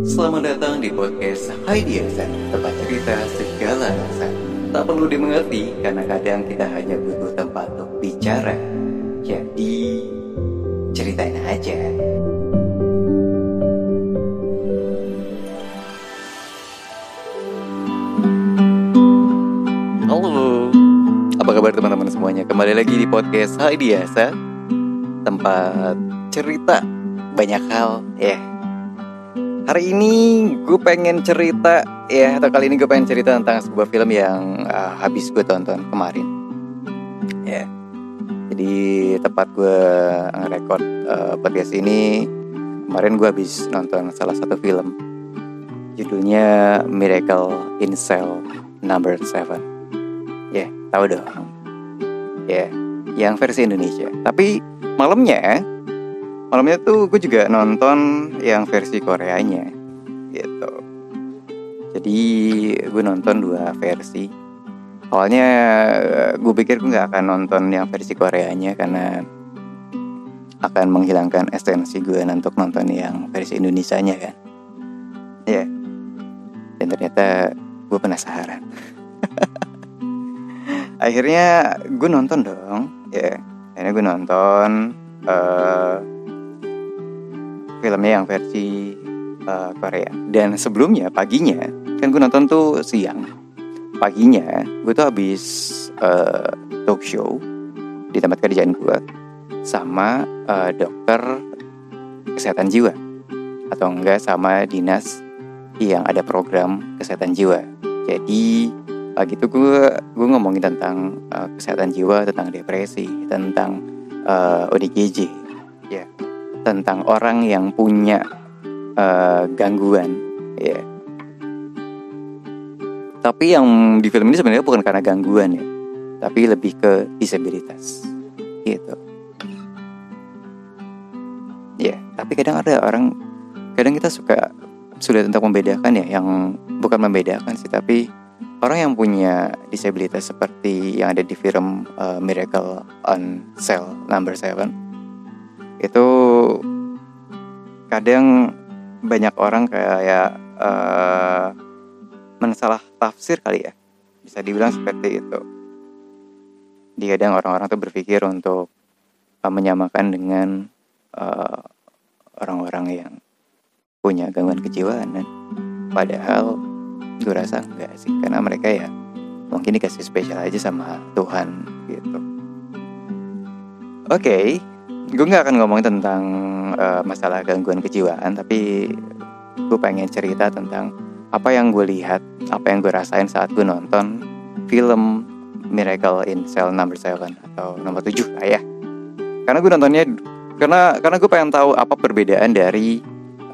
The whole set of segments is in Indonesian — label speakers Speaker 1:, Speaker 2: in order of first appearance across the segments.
Speaker 1: Selamat datang di podcast Hai Diasa, tempat cerita segala rasa. Tak perlu dimengerti karena kadang kita hanya butuh tempat untuk bicara. Jadi, ceritain aja. Halo, apa kabar teman-teman semuanya? Kembali lagi di podcast Hai Diasa, tempat cerita banyak hal ya. Hari ini gue pengen cerita ya, atau kali ini gue pengen cerita tentang sebuah film yang uh, habis gue tonton kemarin. Ya, jadi tempat gue ngerekord uh, podcast ini kemarin gue habis nonton salah satu film. Judulnya Miracle in Cell Number 7 Ya, yeah, tahu dong. Ya, yeah, yang versi Indonesia. Tapi malamnya, malamnya tuh gue juga nonton yang versi Koreanya, gitu. Jadi gue nonton dua versi. Awalnya gue pikir gue nggak akan nonton yang versi Koreanya karena akan menghilangkan esensi gue untuk nonton yang versi Indonesianya kan. Ya, yeah. dan ternyata gue penasaran. akhirnya gue nonton dong ya yeah. akhirnya gue nonton uh, filmnya yang versi uh, Korea. Dan sebelumnya paginya kan gue nonton tuh siang. Paginya gue tuh habis uh, talk show di tempat kerjaan gue sama uh, dokter kesehatan jiwa. Atau enggak sama dinas yang ada program kesehatan jiwa. Jadi pagi itu gue gue ngomongin tentang uh, kesehatan jiwa tentang depresi tentang uh, ODGJ tentang orang yang punya uh, gangguan ya. Tapi yang di film ini sebenarnya bukan karena gangguan ya. Tapi lebih ke disabilitas gitu. Ya tapi kadang ada orang kadang kita suka sudah tentang membedakan ya. Yang bukan membedakan sih tapi orang yang punya disabilitas seperti yang ada di film uh, Miracle on Cell Number 7 itu kadang banyak orang kayak uh, mensalah tafsir kali ya. Bisa dibilang seperti itu. Di kadang orang-orang tuh berpikir untuk uh, menyamakan dengan orang-orang uh, yang punya gangguan kejiwaan. Dan padahal gue rasa enggak sih. Karena mereka ya mungkin dikasih spesial aja sama Tuhan gitu. Oke. okay, gue nggak akan ngomong tentang uh, masalah gangguan kejiwaan tapi gue pengen cerita tentang apa yang gue lihat apa yang gue rasain saat gue nonton film Miracle in Cell Number 7 atau nomor 7 lah ya. Karena gue nontonnya karena karena gue pengen tahu apa perbedaan dari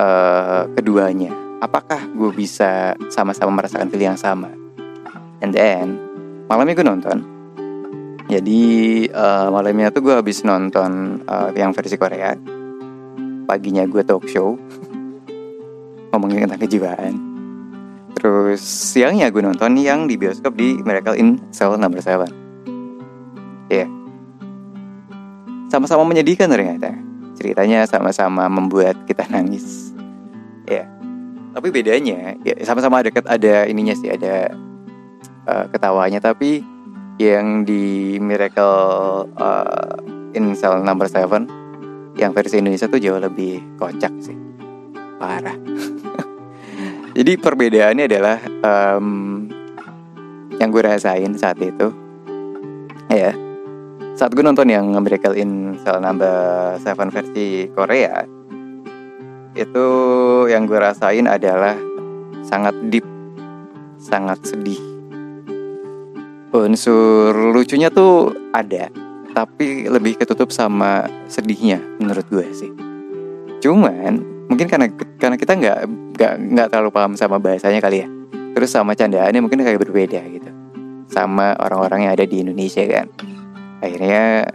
Speaker 1: uh, keduanya. Apakah gue bisa sama-sama merasakan feel yang sama? And then malamnya gue nonton jadi uh, malamnya tuh gue habis nonton uh, yang versi Korea. Paginya gue talk show. Ngomongin tentang kejiwaan. Terus siangnya gue nonton yang di bioskop di Miracle in Cell Number 7 ya yeah. sama-sama menyedihkan ternyata. Ceritanya sama-sama membuat kita nangis. Ya yeah tapi bedanya ya sama-sama ada ada ininya sih ada uh, ketawanya. Tapi yang di Miracle uh, in Cell Number 7 yang versi Indonesia tuh jauh lebih kocak sih parah jadi perbedaannya adalah um, yang gue rasain saat itu ya saat gue nonton yang Miracle in Cell Number 7 versi Korea itu yang gue rasain adalah sangat deep, sangat sedih. Unsur lucunya tuh ada, tapi lebih ketutup sama sedihnya menurut gue sih. Cuman mungkin karena karena kita nggak nggak nggak terlalu paham sama bahasanya kali ya. Terus sama candaannya mungkin kayak berbeda gitu. Sama orang-orang yang ada di Indonesia kan. Akhirnya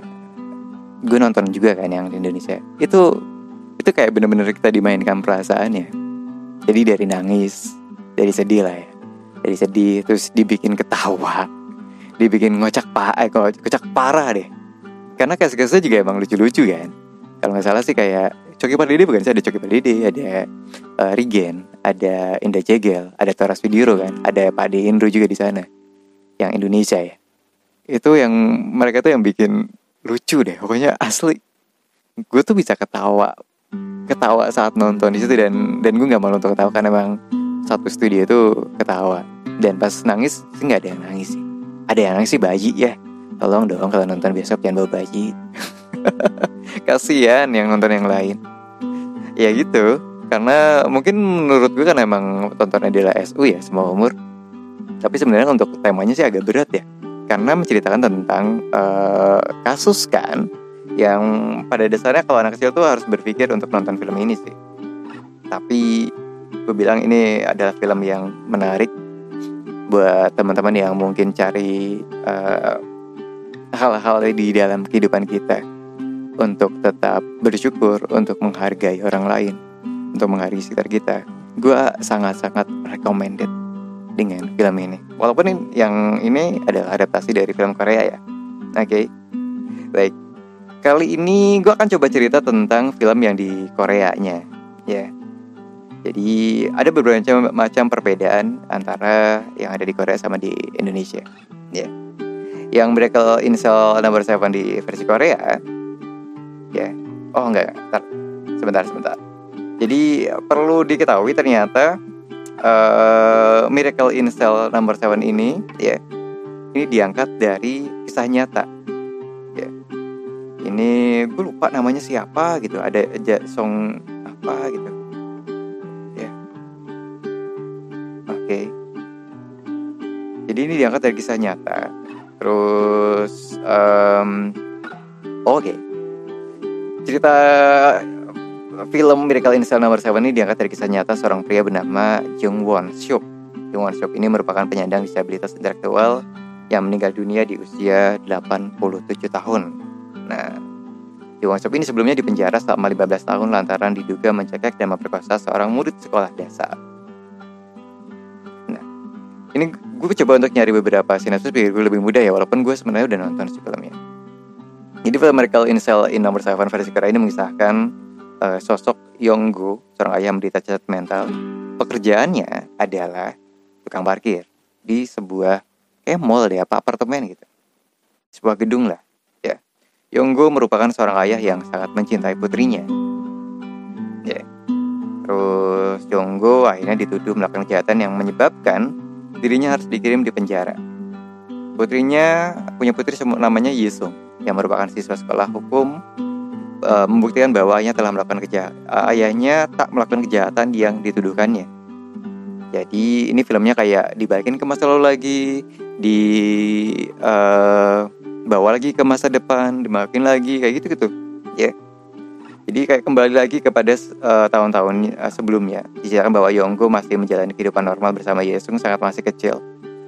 Speaker 1: gue nonton juga kan yang di Indonesia. Itu itu kayak bener-bener kita dimainkan perasaannya jadi dari nangis dari sedih lah ya dari sedih terus dibikin ketawa dibikin ngocak pak eh, kocak parah deh. Karena kasus-kasusnya juga emang lucu-lucu kan. Kalau nggak salah sih kayak Coki Pardede bukan sih? Ada Coki Pardede ada uh, Rigen ada Indah Jegel ada Toras Vidiro kan? Ada Pak De Indro juga di sana yang Indonesia ya. Itu yang mereka tuh yang bikin lucu deh pokoknya asli. Gue tuh bisa ketawa ketawa saat nonton di situ dan dan gue nggak malu untuk ketawa karena emang satu studio itu ketawa. Dan pas nangis sih nggak ada yang nangis sih ada yang sih bayi ya. Tolong dong kalau nonton besok jangan bawa bayi. Kasihan yang nonton yang lain. Ya gitu karena mungkin menurut gue kan emang tontonnya adalah SU ya semua umur. Tapi sebenarnya untuk temanya sih agak berat ya. Karena menceritakan tentang uh, kasus kan yang pada dasarnya kalau anak kecil tuh harus berpikir untuk nonton film ini sih. Tapi gue bilang ini adalah film yang menarik buat teman-teman yang mungkin cari uh, hal-hal di dalam kehidupan kita untuk tetap bersyukur, untuk menghargai orang lain, untuk menghargai sekitar kita. Gue sangat-sangat recommended dengan film ini. Walaupun yang ini adalah adaptasi dari film Korea ya. Oke, okay? baik. Kali ini gue akan coba cerita tentang film yang di Koreanya, ya. Jadi ada beberapa macam, macam perbedaan antara yang ada di Korea sama di Indonesia, ya. Yang Miracle Incel Number 7 di versi Korea ya. Oh enggak. Ntar sebentar sebentar. Jadi perlu diketahui ternyata uh, Miracle Incel Number 7 ini ya ini diangkat dari kisah nyata. Ya. Ini gue lupa namanya siapa gitu. Ada song apa gitu okay. jadi ini diangkat dari kisah nyata Terus um, oke. Okay. Cerita film Miracle in Cell Number 7 ini diangkat dari kisah nyata seorang pria bernama Jung Won Suk. Jung Won Suk ini merupakan penyandang disabilitas intelektual yang meninggal dunia di usia 87 tahun. Nah, Jung Won ini sebelumnya dipenjara selama 15 tahun lantaran diduga mencekik dan memperkosa seorang murid sekolah dasar. Ini gue coba untuk nyari beberapa sinopsis biar gue lebih mudah ya walaupun gue sebenarnya udah nonton si filmnya. Jadi film Miracle in Cell in Number 7 versi Korea ini mengisahkan uh, sosok Yonggo seorang ayah menderita cacat mental. Pekerjaannya adalah tukang parkir di sebuah kayak mall deh apa apartemen gitu. Sebuah gedung lah ya. Yonggo merupakan seorang ayah yang sangat mencintai putrinya. Ya. Terus Yonggo akhirnya dituduh melakukan kejahatan yang menyebabkan dirinya harus dikirim di penjara. Putrinya punya putri namanya Yisung yang merupakan siswa sekolah hukum e, membuktikan bahwa ayahnya telah melakukan kejahatan. Ayahnya tak melakukan kejahatan yang dituduhkannya. Jadi ini filmnya kayak dibalikin ke masa lalu lagi, di uh, bawa lagi ke masa depan, dimakin lagi kayak gitu gitu, ya. Yeah. Jadi kayak kembali lagi kepada uh, tahun-tahun uh, sebelumnya. Diceritakan bahwa Yonggo masih menjalani kehidupan normal bersama Yesung sangat masih kecil.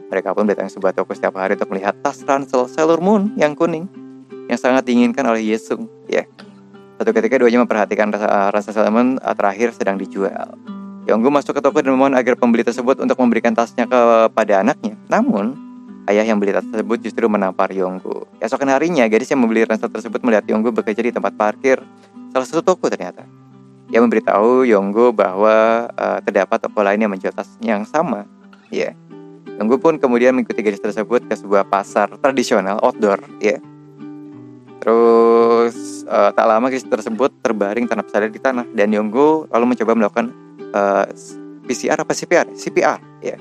Speaker 1: Mereka pun datang ke sebuah toko setiap hari untuk melihat tas ransel Sailor Moon yang kuning yang sangat diinginkan oleh Yesung. Ya. Yeah. Satu ketika duanya memperhatikan rasa, uh, Sailor Moon uh, terakhir sedang dijual. Yonggo masuk ke toko dan memohon agar pembeli tersebut untuk memberikan tasnya kepada anaknya. Namun, ayah yang beli tas tersebut justru menampar Yonggo. Esokan harinya, gadis yang membeli ransel tersebut melihat Yonggo bekerja di tempat parkir salah satu toko ternyata. Ia memberitahu Yonggo bahwa uh, terdapat toko lain yang menjual tas yang sama. Ya. Yeah. Yonggo pun kemudian mengikuti gadis tersebut ke sebuah pasar tradisional outdoor. Ya. Yeah. Terus uh, tak lama gadis tersebut terbaring tanpa sadar di tanah dan Yonggo lalu mencoba melakukan uh, eh, PCR apa CPR? CPR. Ya.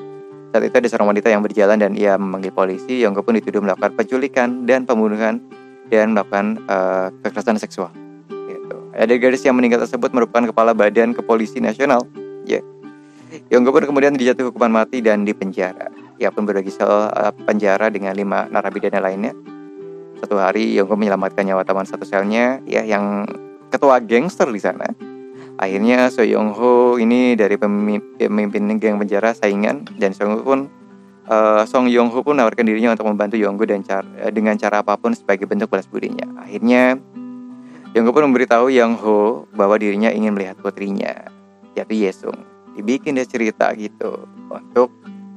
Speaker 1: Saat itu ada seorang wanita yang berjalan dan ia memanggil polisi. Yonggo pun dituduh melakukan penculikan dan pembunuhan dan melakukan uh, kekerasan seksual. Ada gadis yang meninggal tersebut merupakan kepala badan kepolisi nasional. Ya. Yonggo pun kemudian dijatuhi hukuman mati dan dipenjara. Ia pun berbagi sel uh, penjara dengan lima narapidana lainnya. Satu hari Yonggo menyelamatkan nyawa teman satu selnya ya yang ketua gangster di sana. Akhirnya So Yong Ho ini dari pemimpin geng penjara saingan dan Song pun uh, Song Yong Ho pun menawarkan dirinya untuk membantu Yonggo dan cara, dengan cara apa pun sebagai bentuk balas budinya. Akhirnya Yonggo pun memberitahu Yang Ho bahwa dirinya ingin melihat putrinya, yaitu Yesung. Dibikin dia cerita gitu untuk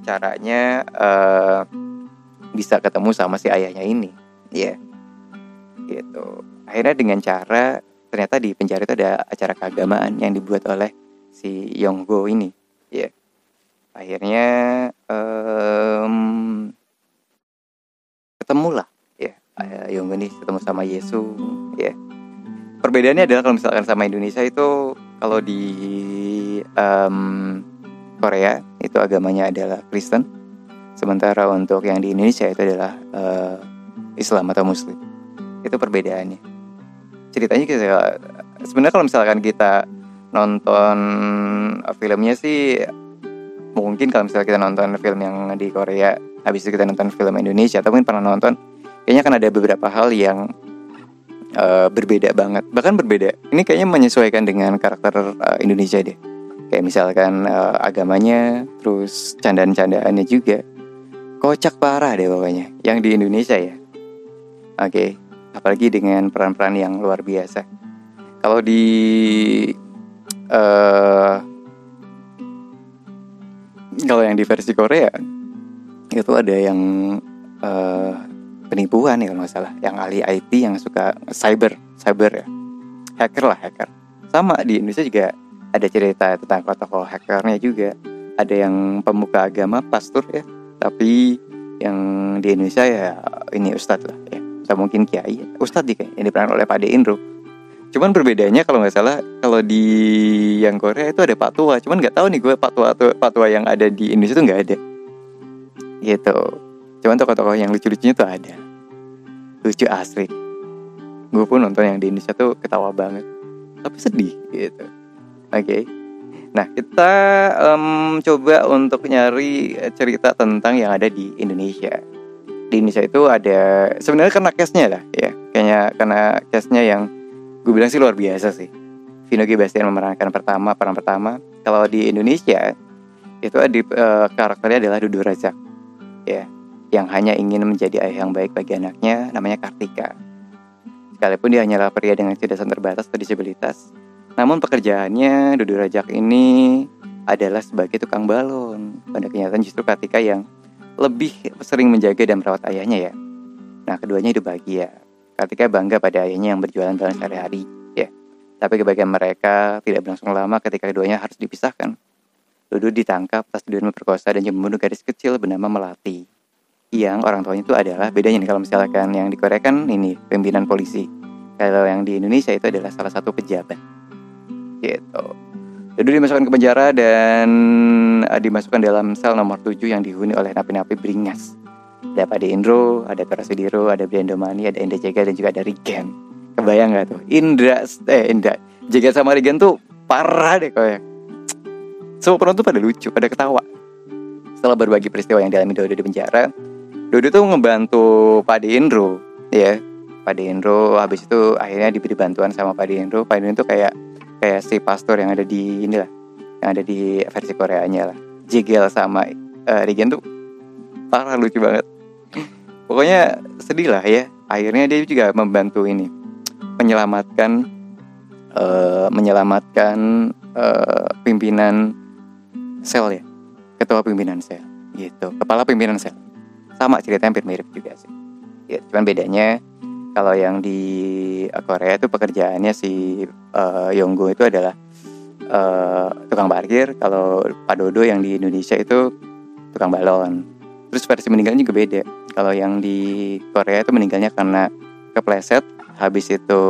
Speaker 1: caranya uh, bisa ketemu sama si ayahnya ini, ya, yeah. gitu. Akhirnya dengan cara ternyata di penjara itu ada acara keagamaan yang dibuat oleh si Yonggo ini ya akhirnya um, ketemulah ya Yonggo ini ketemu sama Yesus ya perbedaannya adalah kalau misalkan sama Indonesia itu kalau di um, Korea itu agamanya adalah Kristen. Sementara untuk yang di Indonesia itu adalah uh, Islam atau Muslim. Itu perbedaannya. Ceritanya kita sebenarnya kalau misalkan kita nonton filmnya sih mungkin kalau misalnya kita nonton film yang di Korea habis itu kita nonton film Indonesia atau mungkin pernah nonton kayaknya kan ada beberapa hal yang uh, berbeda banget. Bahkan berbeda. Ini kayaknya menyesuaikan dengan karakter uh, Indonesia deh. Kayak misalkan uh, agamanya terus candaan-candaannya juga. Kocak parah deh pokoknya. Yang di Indonesia ya. Oke. Okay apalagi dengan peran-peran yang luar biasa. Kalau di uh, kalau yang di versi Korea itu ada yang uh, penipuan ya kalau nggak salah, yang ahli IT yang suka cyber, cyber ya, hacker lah hacker. Sama di Indonesia juga ada cerita tentang tokoh hackernya juga. Ada yang pemuka agama, pastor ya, tapi yang di Indonesia ya ini ustadz lah ya. Atau mungkin kiai. Ustadz kayak yang diperankan oleh Pak De Indro. Cuman berbedanya kalau nggak salah kalau di yang Korea itu ada Pak Tua cuman nggak tahu nih gue Pak Tua Pak Tua yang ada di Indonesia itu nggak ada. Gitu cuman tokoh-tokoh yang lucu-lucunya tuh ada. Lucu asli. Gue pun nonton yang di Indonesia tuh ketawa banget. Tapi sedih gitu. Oke. Okay. nah kita um, coba untuk nyari cerita tentang yang ada di Indonesia. Di Indonesia itu ada sebenarnya karena case-nya lah ya. Kayaknya karena case-nya yang gue bilang sih luar biasa sih. Vino. Bastian memerankan pertama peran pertama. Kalau di Indonesia itu di uh, karakternya adalah Dudu Razak ya yang hanya ingin menjadi ayah yang baik bagi anaknya namanya Kartika sekalipun dia hanyalah pria dengan kecerdasan terbatas atau disabilitas namun pekerjaannya Dudu Razak ini adalah sebagai tukang balon pada kenyataan justru Kartika yang lebih sering menjaga dan merawat ayahnya ya. Nah, keduanya hidup bahagia. Ketika bangga pada ayahnya yang berjualan dalam sehari-hari, ya. Tapi kebahagiaan mereka tidak berlangsung lama ketika keduanya harus dipisahkan. Dudu ditangkap atas tuduhan memperkosa dan membunuh gadis kecil bernama Melati. Yang orang tuanya itu adalah bedanya nih kalau misalkan yang di Korea kan ini pimpinan polisi. Kalau yang di Indonesia itu adalah salah satu pejabat. Gitu. Dudu dimasukkan ke penjara dan uh, dimasukkan dalam sel nomor 7 yang dihuni oleh napi-napi beringas. Ada Pak Indro, ada Torasudiro, ada Mani, ada Indra Jega dan juga ada Rigen. Kebayang gak tuh? Indra, eh Indra, Jega sama Rigen tuh parah deh kayaknya. Semua penonton pada lucu, pada ketawa. Setelah berbagi peristiwa yang dialami Dodo di penjara, Dodo tuh ngebantu Pak Indro, ya. Pak Indro habis itu akhirnya diberi bantuan sama Pak Indro. Pak Indro tuh kayak kayak si pastor yang ada di inilah yang ada di versi Koreanya lah. Jigel sama uh, Regen tuh parah lucu banget. Pokoknya sedih lah ya. Akhirnya dia juga membantu ini menyelamatkan uh, menyelamatkan uh, pimpinan sel ya. Ketua pimpinan sel gitu. Kepala pimpinan sel sama ceritanya hampir mirip juga sih ya cuman bedanya kalau yang di Korea itu pekerjaannya si uh, Yonggo itu adalah uh, tukang parkir. Kalau Pak Dodo yang di Indonesia itu tukang balon. Terus versi meninggalnya juga beda. Kalau yang di Korea itu meninggalnya karena kepleset, habis itu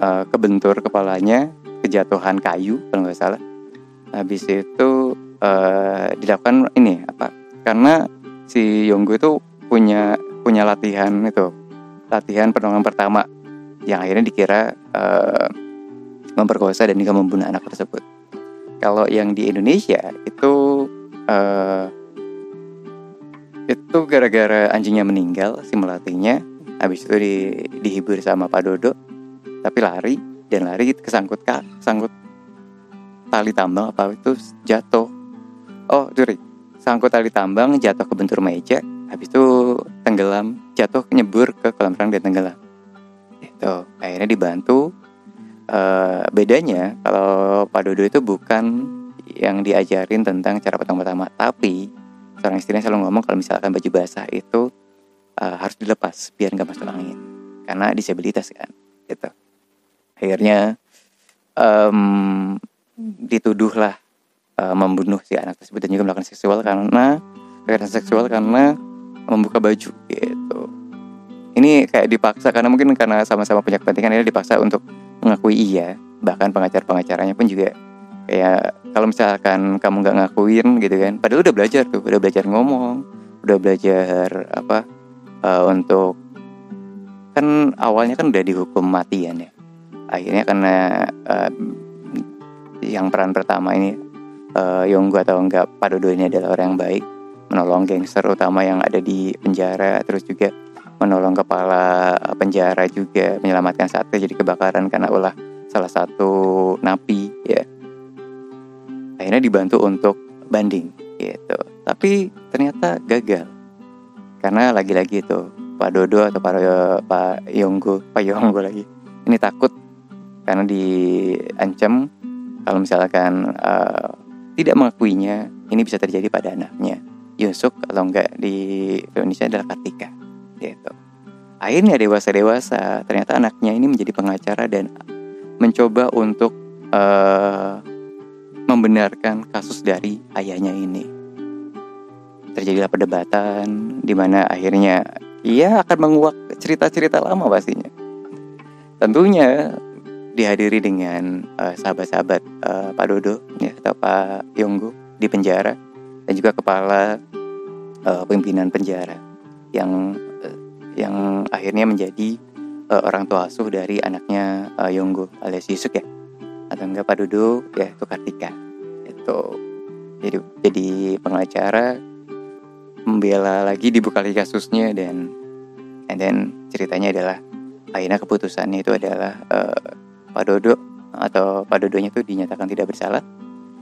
Speaker 1: uh, kebentur kepalanya, kejatuhan kayu kalau nggak salah. Habis itu uh, dilakukan ini apa? Karena si Yonggo itu punya punya latihan itu. Latihan pertolongan pertama yang akhirnya dikira uh, memperkosa dan juga membunuh anak tersebut. Kalau yang di Indonesia itu uh, itu gara-gara anjingnya meninggal si melatihnya. Habis itu di, dihibur sama Pak Dodo tapi lari dan lari kesangkut kak sangkut tali tambang apa itu jatuh. Oh sorry sangkut tali tambang jatuh ke bentur meja habis itu tenggelam jatuh nyebur ke kolam renang dan tenggelam. Itu akhirnya dibantu. Uh, bedanya kalau Pak Dodo itu bukan yang diajarin tentang cara potong pertama tapi seorang istrinya selalu ngomong kalau misalkan baju basah itu uh, harus dilepas biar nggak masuk angin. Karena disabilitas kan gitu. Akhirnya um, dituduhlah uh, membunuh si anak tersebut dan juga melakukan seksual karena kekerasan seksual karena membuka baju gitu. Ini kayak dipaksa karena mungkin karena sama-sama punya kepentingan ini dipaksa untuk mengakui iya. Bahkan pengacar-pengacaranya pun juga kayak kalau misalkan kamu nggak ngakuin gitu kan padahal udah belajar tuh udah belajar ngomong udah belajar apa uh, untuk kan awalnya kan udah dihukum matian ya. Akhirnya karena uh, yang peran pertama ini uh, Yonggu atau enggak Padodo ini adalah orang yang baik menolong gangster utama yang ada di penjara terus juga menolong kepala penjara juga menyelamatkan saat terjadi kebakaran karena ulah salah satu napi ya. Akhirnya dibantu untuk banding gitu. Tapi ternyata gagal karena lagi-lagi itu Pak Dodo atau Pak, Pak Yonggo Pak Yonggo lagi ini takut karena diancam. Kalau misalkan uh, tidak mengakuinya ini bisa terjadi pada anaknya. Yusuk atau enggak di Indonesia adalah Kartika gitu. Akhirnya dewasa dewasa ternyata anaknya ini menjadi pengacara dan mencoba untuk uh, membenarkan kasus dari ayahnya ini. Terjadilah perdebatan di mana akhirnya ia akan menguak cerita-cerita lama pastinya. Tentunya dihadiri dengan uh, sahabat-sahabat uh, Pak Dodo ya atau Pak Yonggo di penjara dan juga kepala uh, pimpinan penjara yang uh, yang akhirnya menjadi uh, orang tua asuh dari anaknya uh, Yonggo alias Yusuk ya. Atau enggak Pak Dodo ya itu Kartika itu jadi jadi pengacara membela lagi dibuka lagi kasusnya dan and then ceritanya adalah akhirnya keputusannya itu adalah uh, Pak Dodo atau Pak Dodonya itu dinyatakan tidak bersalah.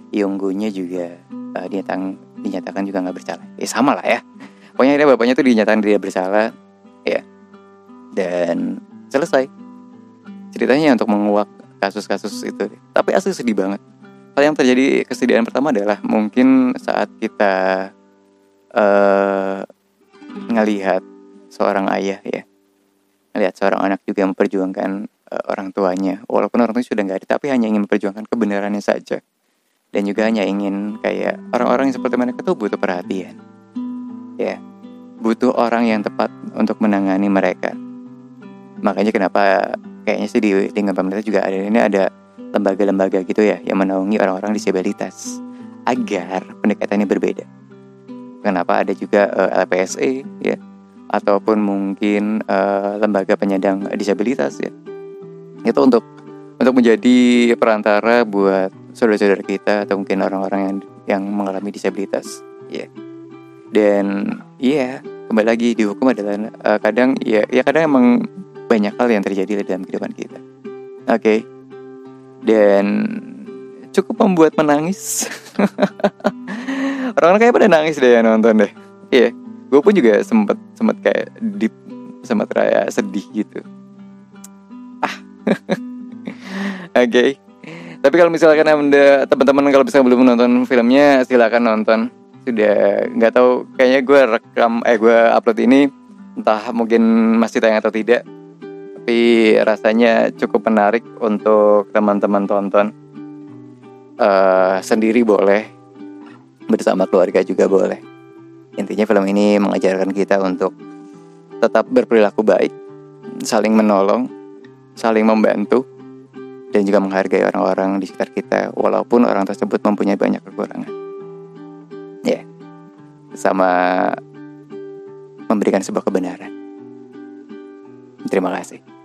Speaker 1: Yonggunya juga uh, dinyatakan dinyatakan juga nggak bersalah. Ya sama lah ya. Pokoknya dia bapaknya tuh dinyatakan tidak bersalah ya. Dan selesai. Ceritanya untuk menguak kasus-kasus itu. Tapi asli sedih banget. Hal yang terjadi kesedihan pertama adalah mungkin saat kita uh, ngelihat seorang ayah ya. Ngelihat seorang anak juga memperjuangkan uh, orang tuanya. Walaupun orang tuanya sudah nggak ada tapi hanya ingin memperjuangkan kebenarannya saja. Dan juga hanya ingin kayak orang-orang yang seperti mereka tuh butuh perhatian. Ya butuh orang yang tepat untuk menangani mereka. Makanya kenapa kayaknya sih di lingkungan pemerintah juga ada ini ada lembaga-lembaga gitu ya yang menaungi orang-orang disabilitas. Agar pendekatannya berbeda. Kenapa ada juga uh, eh, LPSE ya. Ataupun mungkin uh, lembaga penyandang disabilitas ya itu untuk untuk menjadi perantara buat saudara-saudara kita atau mungkin orang-orang yang yang mengalami disabilitas ya yeah. dan iya yeah, kembali lagi dihukum adalah uh, kadang ya ya kadang emang banyak hal yang terjadi dalam kehidupan kita oke okay. dan cukup membuat menangis orang-orang kayak pada nangis deh ya nonton deh iya yeah. gue pun juga sempet sempet kayak deep sempat raya sedih gitu Oke. Okay. Tapi kalau misalkan anda teman-teman kalau bisa belum menonton filmnya silakan nonton. Sudah nggak tahu kayaknya gue rekam eh gue upload ini entah mungkin masih tayang atau tidak. Tapi rasanya cukup menarik untuk teman-teman tonton. Uh, sendiri boleh, bersama keluarga juga boleh. Intinya film ini mengajarkan kita untuk tetap berperilaku baik, saling menolong, saling membantu dan juga menghargai orang-orang di sekitar kita walaupun orang tersebut mempunyai banyak kekurangan. Ya. Yeah. Sama memberikan sebuah kebenaran. Terima kasih.